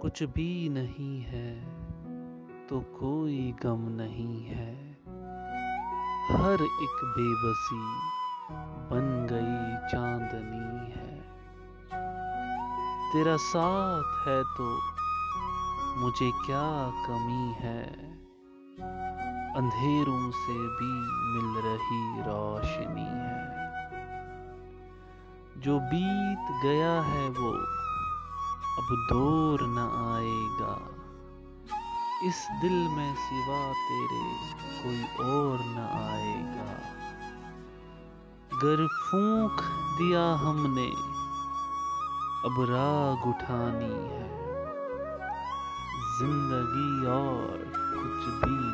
कुछ भी नहीं है तो कोई गम नहीं है। हर एक बेबसी बन गई चांदनी है। तेरा साथ है तो मुझे क्या कमी है? अंधेरों से भी मिल रही रोशनी है। जो बीत गया है वो अब दौर न आएगा। इस दिल में सिवा तेरे कोई और न आएगा। गर फूक दिया हमने, अब राग उठानी है। ज़िंदगी और कुछ भी